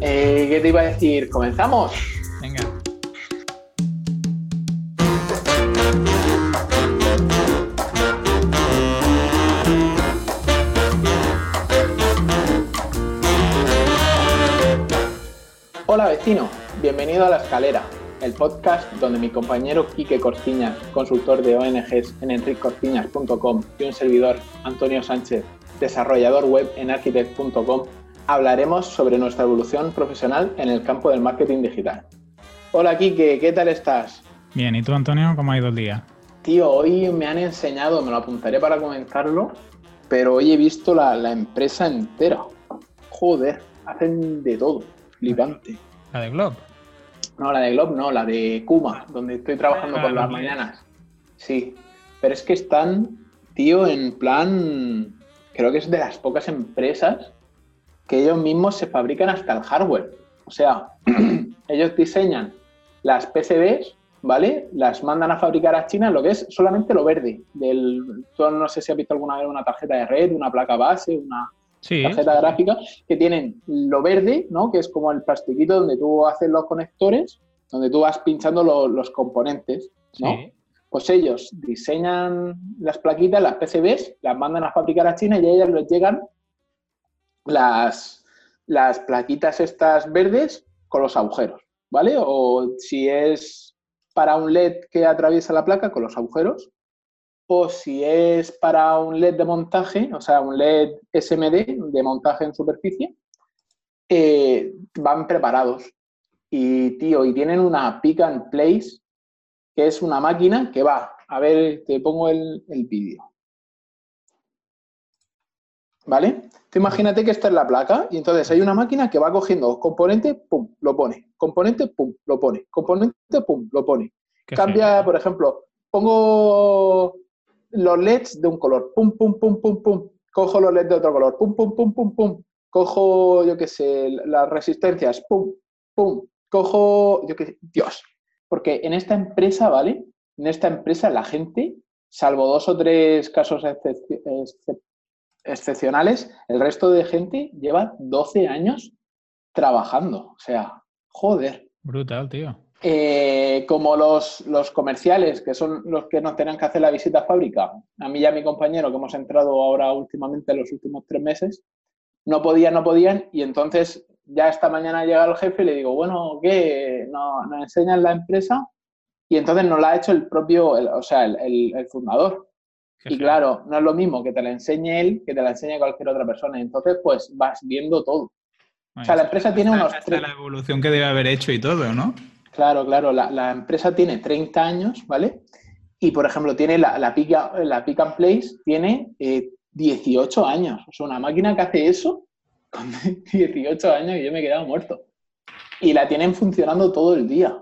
Eh, ¿Qué te iba a decir? ¿Comenzamos? Venga. Hola vecino, bienvenido a La Escalera, el podcast donde mi compañero Quique Cortiñas, consultor de ONGs en enriccortiñas.com y un servidor, Antonio Sánchez, desarrollador web en architect.com, hablaremos sobre nuestra evolución profesional en el campo del marketing digital. Hola Quique, ¿qué tal estás? Bien, ¿y tú Antonio? ¿Cómo ha ido el día? Tío, hoy me han enseñado, me lo apuntaré para comentarlo, pero hoy he visto la, la empresa entera. Joder, hacen de todo, flipante. ¿La de Glob? No, la de Glob no, la de Kuma, donde estoy trabajando Ah, por las mañanas. Sí, pero es que están, tío, en plan, creo que es de las pocas empresas que ellos mismos se fabrican hasta el hardware. O sea, ellos diseñan las PCBs, ¿vale? Las mandan a fabricar a China, lo que es solamente lo verde. Del, no sé si has visto alguna vez una tarjeta de red, una placa base, una, Sí. tarjeta gráfica que tienen lo verde, ¿no? Que es como el plastiquito donde tú haces los conectores, donde tú vas pinchando lo- los componentes, ¿no? Sí. Pues ellos diseñan las plaquitas, las PCBs, las mandan a fabricar a China y a ellas les llegan las, las plaquitas estas verdes con los agujeros, ¿vale? O si es para un LED que atraviesa la placa con los agujeros, o si es para un LED de montaje, o sea, un LED SMD de montaje en superficie, eh, van preparados. Y, tío, y tienen una pick and place, que es una máquina que va, a ver, te pongo el, el vídeo. ¿Vale? Tú imagínate que esta es la placa y entonces hay una máquina que va cogiendo componente, pum, lo pone, componente, pum, lo pone, componente, pum, lo pone. Qué Cambia, genial. por ejemplo, pongo los LEDs de un color, pum, pum, pum, pum, pum, cojo los LEDs de otro color, pum, pum, pum, pum, pum, cojo, yo qué sé, las resistencias, pum, pum, cojo, yo qué sé, Dios. Porque en esta empresa, ¿vale? En esta empresa la gente, salvo dos o tres casos excep- excep- excepcionales, el resto de gente lleva 12 años trabajando. O sea, joder. Brutal, tío. Eh, como los, los comerciales, que son los que nos tenían que hacer la visita a fábrica, a mí y a mi compañero, que hemos entrado ahora últimamente en los últimos tres meses, no podían, no podían, y entonces ya esta mañana llega el jefe y le digo, bueno, ¿qué? ¿Nos, nos enseñan la empresa? Y entonces nos la ha hecho el propio, el- o sea, el, el- el fundador. Qué Y claro, no es lo mismo que te la enseñe él que te la enseñe cualquier otra persona. Entonces, pues vas viendo todo. Bueno, o sea, la empresa tiene esta- unos es tres- la evolución que debe haber hecho y todo, ¿no? Claro, claro. La, la empresa tiene 30 años, ¿vale? Y, por ejemplo, tiene la, la, pick, la pick and place tiene eh, 18 años. O sea, una máquina que hace eso con 18 años y yo me he quedado muerto. Y la tienen funcionando todo el día.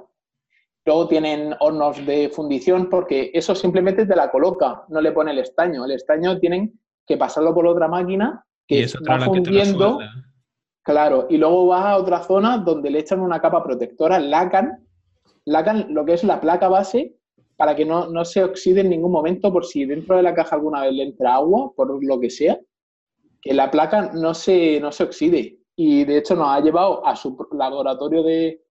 Luego tienen hornos de fundición porque eso simplemente te la coloca, no le pone el estaño. El estaño tienen que pasarlo por otra máquina que y es va que fundiendo. Claro, y luego vas a otra zona donde le echan una capa protectora, lacan, lacan lo que es la placa base para que no, no se oxide en ningún momento por si dentro de la caja alguna vez le entra agua, por lo que sea, que la placa no se, no se oxide. Y de hecho nos ha llevado a su laboratorio de,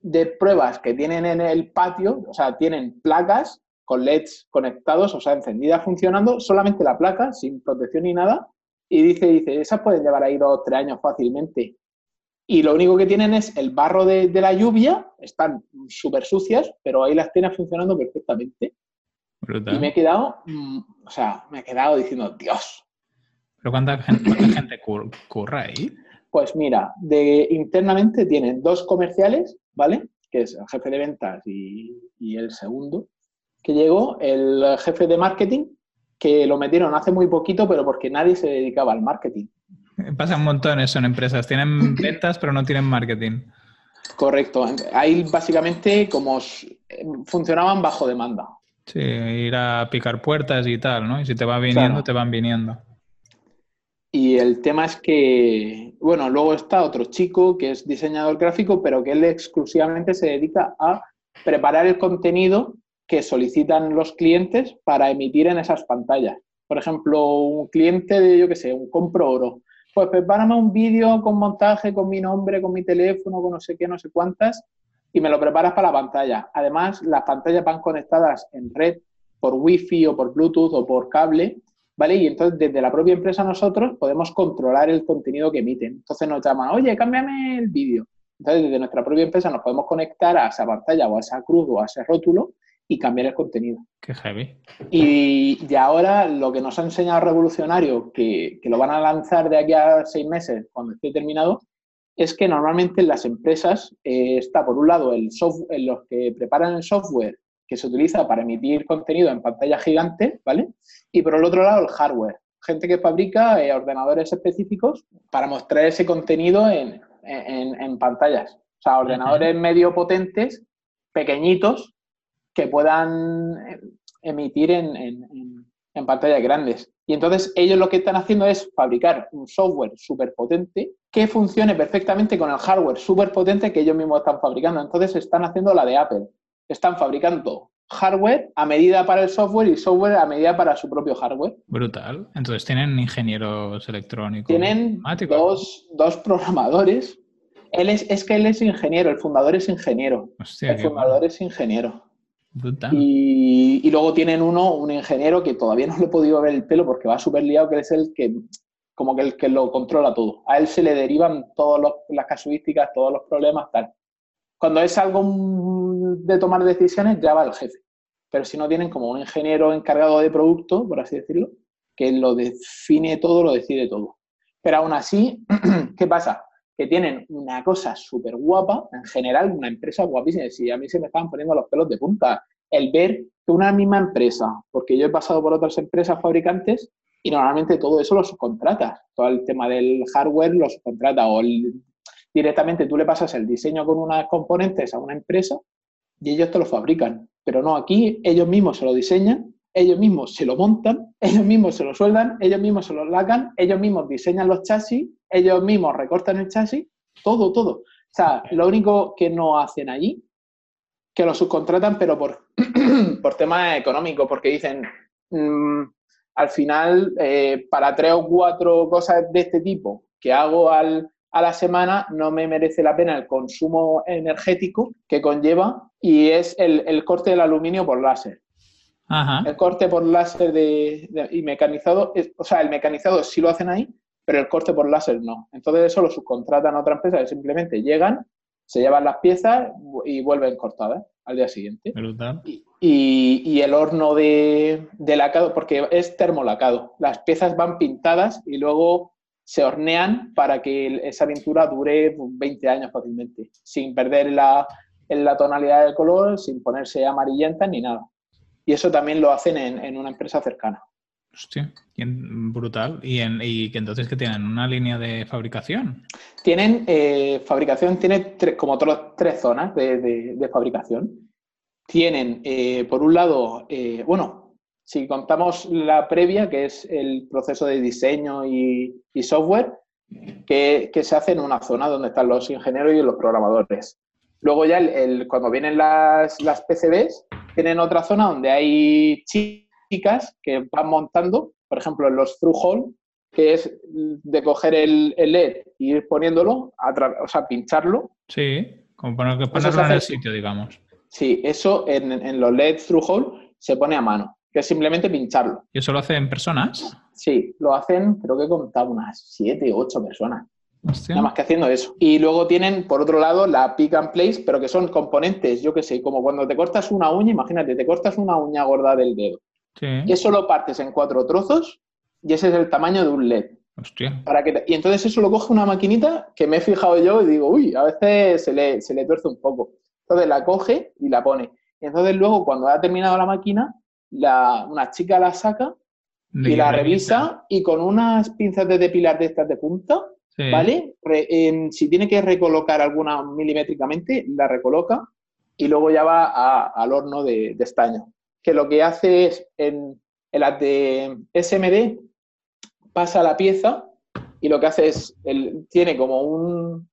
de pruebas que tienen en el patio, o sea, tienen placas con LEDs conectados, o sea, encendidas funcionando, solamente la placa, sin protección ni nada, y dice, dice, esas pueden llevar ahí dos o tres años fácilmente. Y lo único que tienen es el barro de, de la lluvia, están súper sucias, pero ahí las tienen funcionando perfectamente. Brutal. Y me he quedado, mm, o sea, me he quedado diciendo, Dios. ¿Pero cuánta gente, cuánta gente cur- curra ahí? Pues mira, de, internamente tienen dos comerciales, ¿vale? Que es el jefe de ventas y, y el segundo, que llegó, el jefe de marketing, que lo metieron hace muy poquito, pero porque nadie se dedicaba al marketing. Pasa un montón eso en empresas. Tienen ventas, pero no tienen marketing. Correcto. Ahí básicamente como funcionaban bajo demanda. Sí, ir a picar puertas y tal, ¿no? Y si te va viniendo, Claro. te van viniendo. Y el tema es que, bueno, luego está otro chico que es diseñador gráfico, pero que él exclusivamente se dedica a preparar el contenido que solicitan los clientes para emitir en esas pantallas. Por ejemplo, un cliente de, yo qué sé, un compro oro. Pues prepárame un vídeo con montaje, con mi nombre, con mi teléfono, con no sé qué, no sé cuántas, y me lo preparas para la pantalla. Además, las pantallas van conectadas en red por Wi-Fi o por Bluetooth o por cable, ¿vale? Y entonces desde la propia empresa nosotros podemos controlar el contenido que emiten. Entonces nos llaman, oye, cámbiame el vídeo. Entonces desde nuestra propia empresa nos podemos conectar a esa pantalla o a esa cruz o a ese rótulo y cambiar el contenido. Qué heavy. Y, y ahora lo que nos ha enseñado Revolucionario, que, que, lo van a lanzar de aquí a seis meses, cuando esté terminado, es que normalmente en las empresas eh, está, por un lado, el software, los que preparan el software que se utiliza para emitir contenido en pantalla gigante, ¿vale? Y por el otro lado, el hardware. Gente que fabrica eh, ordenadores específicos para mostrar ese contenido en, en, en pantallas. O sea, ordenadores medio potentes, pequeñitos, que puedan eh, emitir en, en, en, pantallas grandes. Y entonces ellos lo que están haciendo es fabricar un software súper potente que funcione perfectamente con el hardware súper potente que ellos mismos están fabricando. Entonces están haciendo la de Apple. Están fabricando hardware a medida para el software y software a medida para su propio hardware. Brutal. Entonces tienen ingenieros electrónicos. Tienen dos, dos, programadores. Él es, es que él es ingeniero, el fundador es ingeniero. Hostia, el fundador bueno. es ingeniero. Y, luego tienen uno, un ingeniero que todavía no le he podido ver el pelo porque va súper liado, que es el que como que el que lo controla todo. A él se le derivan todas las casuísticas, todos los problemas, tal. Cuando es algo de tomar decisiones, ya va el jefe. Pero si no tienen como un ingeniero encargado de producto, por así decirlo, que lo define todo, lo decide todo. Pero aún así, ¿qué pasa? Que tienen una cosa súper guapa, en general, una empresa guapísima. Si a mí se me estaban poniendo los pelos de punta, el ver que una misma empresa, porque yo he pasado por otras empresas fabricantes y normalmente todo eso lo subcontratas. Todo el tema del hardware lo subcontrata o directamente tú le pasas el diseño con unas componentes a una empresa y ellos te lo fabrican. Pero no, aquí ellos mismos se lo diseñan, ellos mismos se lo montan, ellos mismos se lo sueldan, ellos mismos se lo lacan, ellos mismos diseñan los chasis ellos mismos recortan el chasis, todo, todo. O sea, lo único que no hacen allí, que lo subcontratan, pero por, por temas económicos, porque dicen, mmm, al final, eh, para tres o cuatro cosas de este tipo que hago al, a la semana, no me merece la pena el consumo energético que conlleva y es el, el corte del aluminio por láser. Ajá. El corte por láser de, de, y mecanizado, es, o sea, el mecanizado sí lo hacen ahí, pero el corte por láser no. Entonces eso lo subcontratan a otra empresa que simplemente llegan, se llevan las piezas y vuelven cortadas al día siguiente. Y, y, y, el horno de, de, lacado, porque es termolacado, las piezas van pintadas y luego se hornean para que esa pintura dure 20 años fácilmente, sin perder la, la tonalidad del color, sin ponerse amarillenta ni nada. Y eso también lo hacen en, en una empresa cercana. Hostia, brutal. ¿Y, entonces que tienen una línea de fabricación? Tienen eh, fabricación, tiene como otras tres zonas de, de, fabricación. Tienen, eh, por un lado, eh, bueno, si contamos la previa, que es el proceso de diseño y, software, que, que, se hace en una zona donde están los ingenieros y los programadores. Luego ya, el, cuando vienen las, las PCBs, tienen otra zona donde hay chips que van montando, por ejemplo, en los through hole, que es de coger el, el LED e ir poniéndolo, a o sea, pincharlo. Sí, como poner, ponerlo en el sitio, digamos. Sí, eso en, en los LED through hole se pone a mano, que es simplemente pincharlo. ¿Y eso lo hacen personas? Sí, lo hacen, creo que he contado unas siete o ocho personas. Hostia. Nada más que haciendo eso. Y luego tienen, por otro lado, la pick and place, pero que son componentes, yo qué sé, como cuando te cortas una uña, imagínate, te cortas una uña gorda del dedo. Sí. Y eso lo partes en cuatro trozos y ese es el tamaño de un LED. Hostia. Para que te... Y entonces eso lo coge una maquinita que me he fijado yo y digo, uy, a veces se le, se le tuerce un poco. Entonces la coge y la pone. Y entonces luego, cuando ha terminado la máquina, la, una chica la saca y, y la revisa, y con unas pinzas de depilar de estas de punta, sí. ¿vale? Re, si tiene que recolocar alguna milimétricamente, la recoloca y luego ya va a, al horno de, de estaño que lo que hace es, en, en las de SMD, pasa la pieza y lo que hace es, el, tiene como un,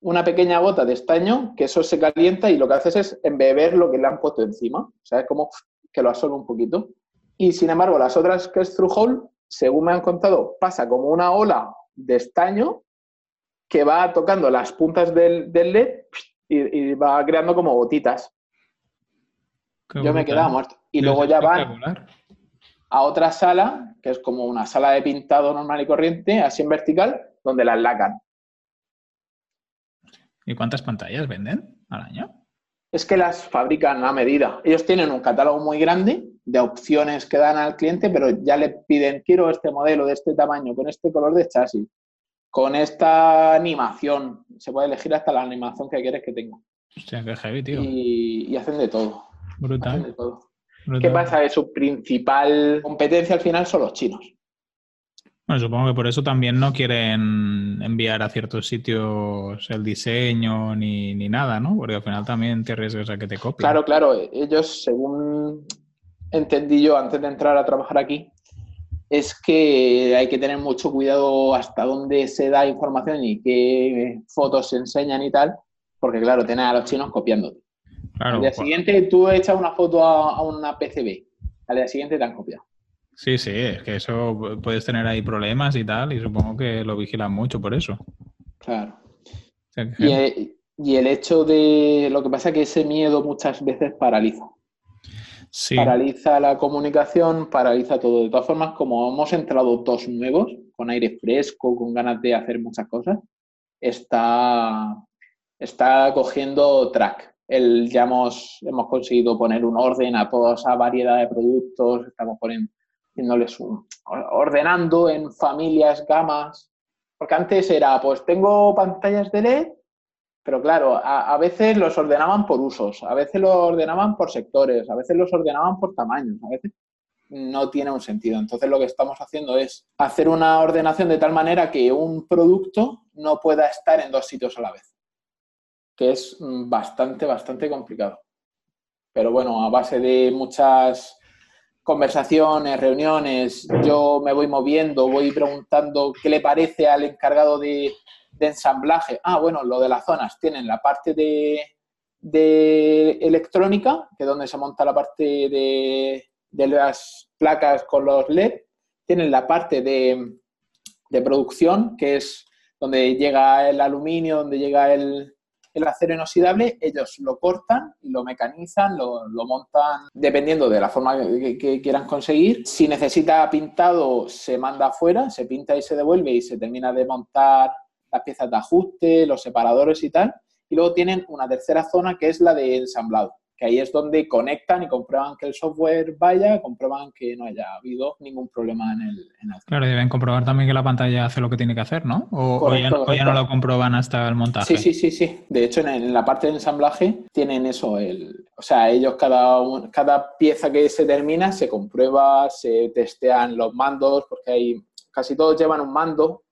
una pequeña gota de estaño, que eso se calienta y lo que hace es embeber lo que le han puesto encima. O sea, es como que lo absorbe un poquito. Y sin embargo, las otras que es through según me han contado, pasa como una ola de estaño que va tocando las puntas del, LED y, va creando como gotitas. Yo me he quedado muerto. Y luego ya van a otra sala, que es como una sala de pintado normal y corriente, así en vertical, donde las lacan. ¿Y cuántas pantallas venden al año? Es que las fabrican a medida. Ellos tienen un catálogo muy grande de opciones que dan al cliente, pero ya le piden, quiero este modelo de este tamaño, con este color de chasis, con esta animación. Se puede elegir hasta la animación que quieres que tenga. Hostia, qué heavy, tío. Y, hacen de todo. Brutal. Hacen de todo. ¿Qué pasa? Que su principal competencia al final son los chinos. Bueno, supongo que por eso también no quieren enviar a ciertos sitios el diseño ni, ni nada, ¿no? Porque al final también te arriesgas a que te copien. Claro, claro. Ellos, según entendí yo antes de entrar a trabajar aquí, es que hay que tener mucho cuidado hasta dónde se da información y qué fotos se enseñan y tal, porque claro, tenés a los chinos copiándote. Al día siguiente tú echas una foto a, una PCB, al día siguiente te han copiado. Sí, sí, es que eso puedes tener ahí problemas y tal, y supongo que lo vigilan mucho por eso. Claro. y, y, el hecho de. Lo que pasa es que ese miedo muchas veces paraliza. Paraliza la comunicación, paraliza todo. De todas formas, como hemos entrado dos nuevos, con aire fresco, con ganas de hacer muchas cosas, está, está cogiendo track. El, ya hemos, hemos conseguido poner un orden a toda esa variedad de productos, estamos poniéndoles un, ordenando en familias, gamas. Porque antes era, pues tengo pantallas de LED pero claro, a, veces los ordenaban por usos, a veces los ordenaban por sectores, a veces los ordenaban por tamaños, a veces no tiene un sentido. Entonces lo que estamos haciendo es hacer una ordenación de tal manera que un producto no pueda estar en dos sitios a la vez, que es bastante, bastante complicado. Pero bueno, a base de muchas conversaciones, reuniones, yo me voy moviendo, voy preguntando qué le parece al encargado de, ensamblaje. Ah, bueno, lo de las zonas. Tienen la parte de, de electrónica, que es donde se monta la parte de, de las placas con los LED. Tienen la parte de, de, producción, que es donde llega el aluminio, donde llega el, el acero inoxidable. Ellos lo cortan lo mecanizan, lo, lo montan dependiendo de la forma que, que, quieran conseguir. Si necesita pintado, se manda afuera, se pinta y se devuelve y se termina de montar las piezas de ajuste, los separadores y tal. Y luego tienen una tercera zona que es la de ensamblado, que ahí es donde conectan y comprueban que el software vaya, comprueban que no haya habido ningún problema en el, en Claro, deben comprobar también que la pantalla hace lo que tiene que hacer, ¿no? O, ya, no lo comprueban hasta el montaje. Sí, sí, sí, sí. De hecho, en, la parte de ensamblaje tienen eso, el, o sea, ellos cada, cada pieza que se termina se comprueba, se testean los mandos, porque hay, casi todos llevan un mando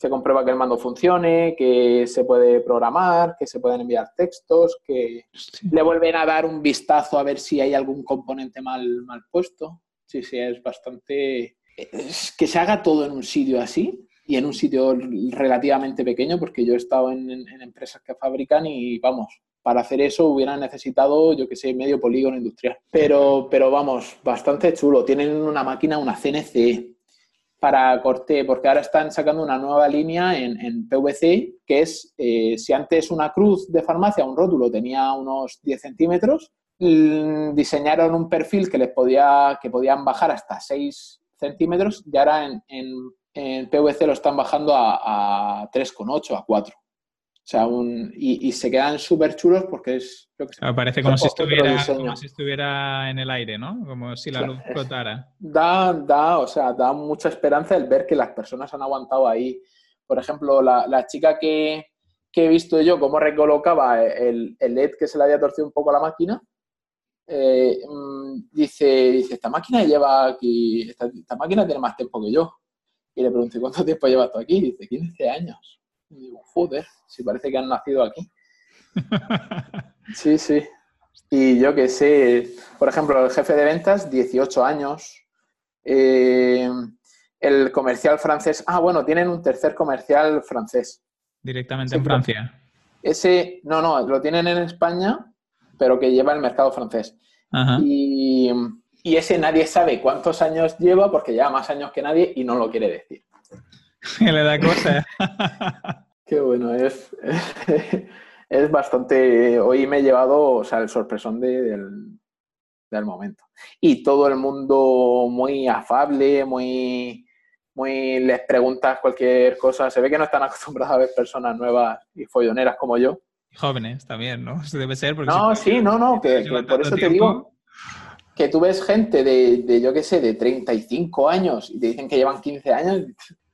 se comprueba que el mando funcione, que se puede programar, que se pueden enviar textos, que le vuelven a dar un vistazo a ver si hay algún componente mal, mal puesto. Sí, sí, es bastante... Es que se haga todo en un sitio así y en un sitio relativamente pequeño, porque yo he estado en, en empresas que fabrican y vamos, para hacer eso hubieran necesitado, yo que sé, medio polígono industrial. Pero, pero vamos, bastante chulo. Tienen una máquina, una CNC, para corte, porque ahora están sacando una nueva línea en, PVC, que es, eh, si antes una cruz de farmacia, un rótulo, tenía unos 10 centímetros, mm, diseñaron un perfil que les podía, que podían bajar hasta 6 centímetros y ahora en, en, PVC lo están bajando a, a 3,8, a 4. O sea, un, y, se quedan súper chulos porque es... Parece como si, estuviera, como si estuviera en el aire, ¿no? Como si la luz flotara. Da, da, o sea, da mucha esperanza el ver que las personas han aguantado ahí. Por ejemplo, la, la chica que, que, he visto yo, cómo recolocaba el, el, LED que se le había torcido un poco a la máquina, eh, mm, dice, dice, esta máquina lleva aquí, esta, esta, máquina tiene más tiempo que yo. Y le pregunté, ¿cuánto tiempo llevas tú aquí? dice, 15 años. Y digo, joder, si parece que han nacido aquí. Sí, sí. Y yo que sé, por ejemplo, el jefe de ventas, 18 años. Eh, el comercial francés, ah, bueno, tienen un tercer comercial francés. Directamente en Francia. Ese, no, no, lo tienen en España, pero que lleva el mercado francés. Y, Y ese nadie sabe cuántos años lleva porque lleva más años que nadie y no lo quiere decir. Le da cosa. Qué bueno, es, es bastante. Hoy me he llevado, o sea, el sorpresón del, del momento. Y todo el mundo muy afable, muy, muy les preguntas cualquier cosa. Se ve que no están acostumbrados a ver personas nuevas y folloneras como yo. Jóvenes también, ¿no? Debe ser. Porque no, sí, no, no, que, por eso te digo que tú ves gente de, de yo qué sé, de 35 años y te dicen que llevan 15 años.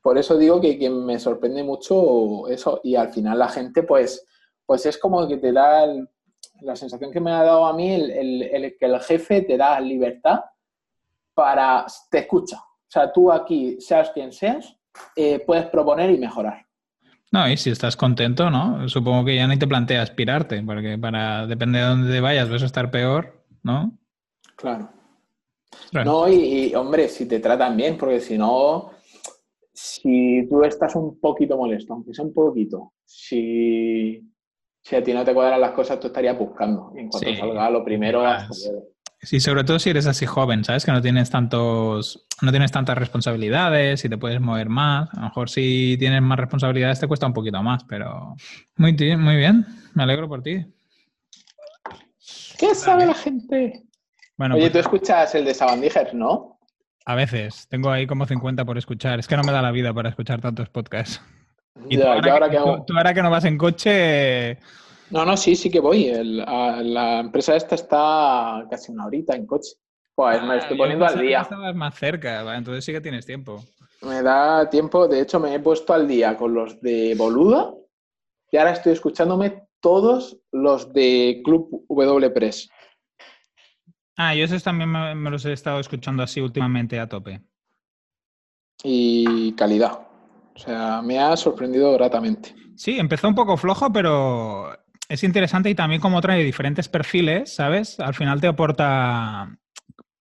Por eso digo que, que me sorprende mucho eso. Y al final la gente, pues, pues es como que te da la sensación que me ha dado a mí el, el, que el jefe te da libertad para te escucha. O sea, tú aquí, seas quien seas, eh, puedes proponer y mejorar. No, y si estás contento, ¿no? Supongo que ya ni te plantea aspirarte, porque para depende de dónde te vayas, vas a estar peor, ¿no? Claro. No, y, hombre, si te tratan bien, porque si no, si tú estás un poquito molesto, aunque sea un poquito, si, si a ti no te cuadran las cosas, tú estarías buscando. Y en cuanto salga lo primero, Sí, sobre todo si eres así joven, ¿sabes? Que no tienes tantos, no tienes tantas responsabilidades y te puedes mover más. A lo mejor si tienes más responsabilidades te cuesta un poquito más, pero muy, muy bien. Me alegro por ti. ¿Qué sabe la gente? Bueno, Oye, pues tú escuchas el de Sabandíger, ¿no? A veces. Tengo ahí como 50 por escuchar. Es que no me da la vida para escuchar tantos podcasts. Y tú, ahora, que, tú ahora que no vas en coche no, no, sí, sí que voy. la empresa esta está casi una horita en coche. Pues me ah, estoy poniendo al día. Estabas más cerca, entonces sí que tienes tiempo. Me da tiempo, de hecho me he puesto al día con los de Boluda y ahora estoy escuchándome todos los de Club W Press. Ah, yo esos también me, los he estado escuchando así últimamente a tope. Y calidad. O sea, me ha sorprendido gratamente. Sí, empezó un poco flojo, pero es interesante y también como trae diferentes perfiles, ¿sabes? Al final te aporta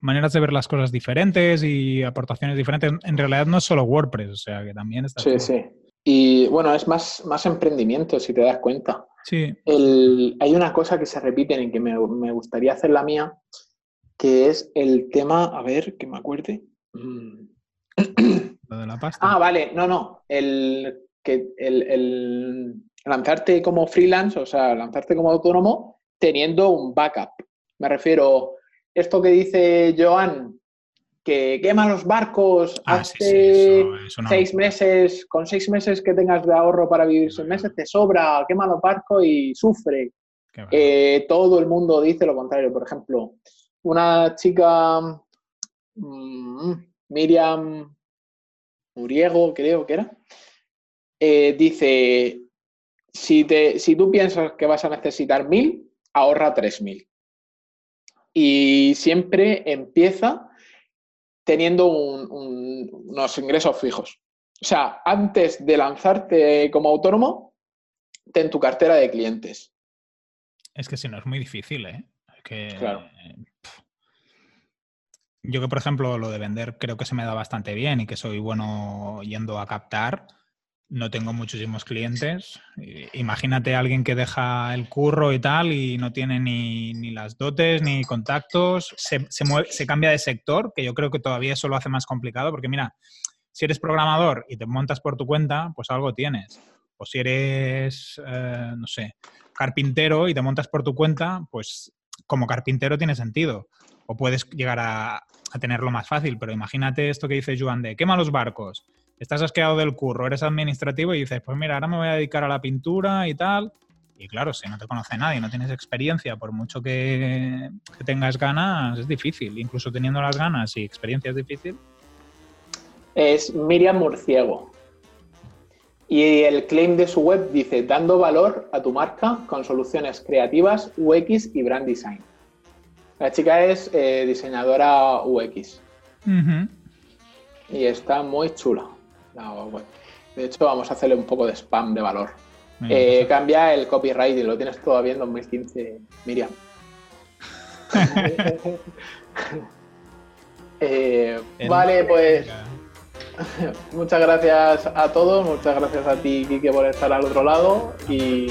maneras de ver las cosas diferentes y aportaciones diferentes. En realidad no es solo WordPress, o sea que también está... Sí, sí. Y bueno, es más, más emprendimiento, si te das cuenta. Sí. hay una cosa que se repite y que me, gustaría hacer la mía, que es el tema, a ver, que me acuerde. Mm. Lo de la pasta. Ah, vale, no, no. El, que el lanzarte como freelance, o sea, lanzarte como autónomo teniendo un backup. Me refiero, esto que dice Joan, que quema los barcos ah, hace seis meses, con seis meses que tengas de ahorro para vivir seis meses, te sobra, quema los barcos y sufre. Eh, todo el mundo dice lo contrario. Por ejemplo, una chica, mm, Miriam Muriego, creo que era, eh, dice, si, te, si tú piensas que vas a necesitar mil, ahorra tres mil. Y siempre empieza teniendo unos ingresos fijos. O sea, antes de lanzarte como autónomo, ten tu cartera de clientes. Es que si no es muy difícil, ¿eh? claro. Yo que, por ejemplo, lo de vender creo que se me da bastante bien y que soy bueno yendo a captar no tengo muchísimos clientes. Imagínate a alguien que deja el curro y tal y no tiene ni, las dotes ni contactos, se, se, cambia de sector, que yo creo que todavía eso lo hace más complicado, porque mira, si eres programador y te montas por tu cuenta, pues algo tienes. O si eres, eh, no sé, carpintero y te montas por tu cuenta, pues como carpintero tiene sentido. O puedes llegar a, a tenerlo más fácil, pero imagínate esto que dice Joan de quema los barcos estás asqueado del curro, eres administrativo y dices, pues mira, ahora me voy a dedicar a la pintura y tal. Y claro, si no te conoce nadie, no tienes experiencia, por mucho que, tengas ganas, es difícil. Incluso teniendo las ganas y experiencia es difícil. Es Miriam Murciego. Y el claim de su web dice, dando valor a tu marca con soluciones creativas, UX y brand design. La chica es eh, diseñadora UX. Y está muy chula. De hecho, vamos a hacerle un poco de spam de valor. Eh, cambia el copyright y lo tienes todavía en 2015, Miriam. Eh, vale, pues muchas gracias a todos, muchas gracias a ti, Kike, por estar al otro lado y,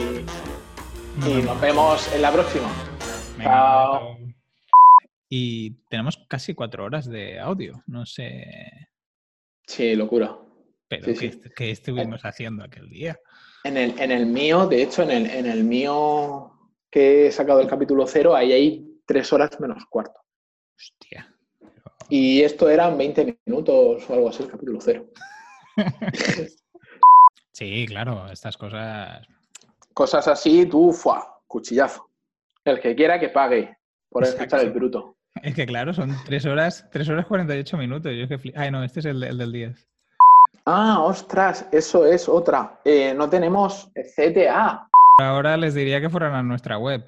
y nos vemos en la próxima. Chao. Y tenemos casi cuatro horas de audio. No sé. Sí, locura. Pero Sí, ¿qué, sí. est- qué estuvimos haciendo aquel día? En el, en el mío, de hecho, en el, en el mío que he sacado el capítulo cero, ahí hay tres horas menos cuarto. Hostia. Y esto eran 20 minutos o algo así, el capítulo cero. Sí, claro, estas cosas. Cosas así, tú, ¡fua! Cuchillazo. El que quiera que pague por escuchar el bruto. Es que claro, son tres horas, tres horas 48 minutos. Yo es que fli- Ay, no, este es el, el del 10. Ah, ostras, eso es otra. Eh, no tenemos CTA. Ahora les diría que fueran a nuestra web.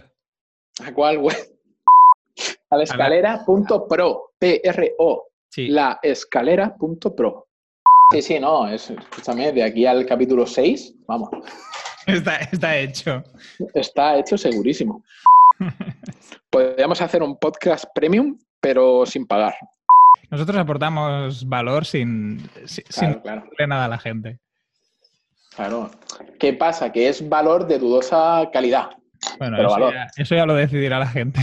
¿A cuál web? A la escalera.pro. P-R-O. Sí, La escalera.pro. Sí, sí, no, es, escúchame, de aquí al capítulo 6, vamos, está, está hecho. está hecho segurísimo. Podríamos hacer un podcast premium, pero sin pagar. Nosotros aportamos valor sin, sin, Claro, nada a la gente. Claro. ¿Qué pasa? Que es valor de dudosa calidad. Bueno, Pero eso valor. ya, eso ya lo decidirá la gente.